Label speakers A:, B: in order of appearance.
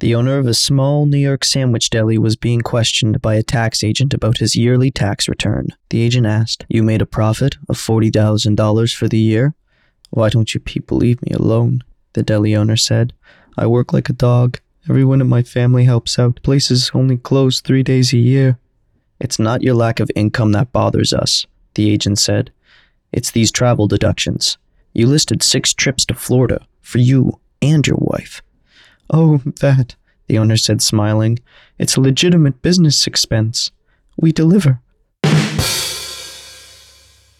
A: The owner of a small New York sandwich deli was being questioned by a tax agent about his yearly tax return. The agent asked, You made a profit of $40,000 for the year? Why don't you people leave me alone? The deli owner said. I work like a dog. Everyone in my family helps out. Places only close three days a year. It's not your lack of income that bothers us, the agent said. It's these travel deductions. You listed six trips to Florida for you and your wife. Oh, that, the owner said, smiling. It's a legitimate business expense. We deliver.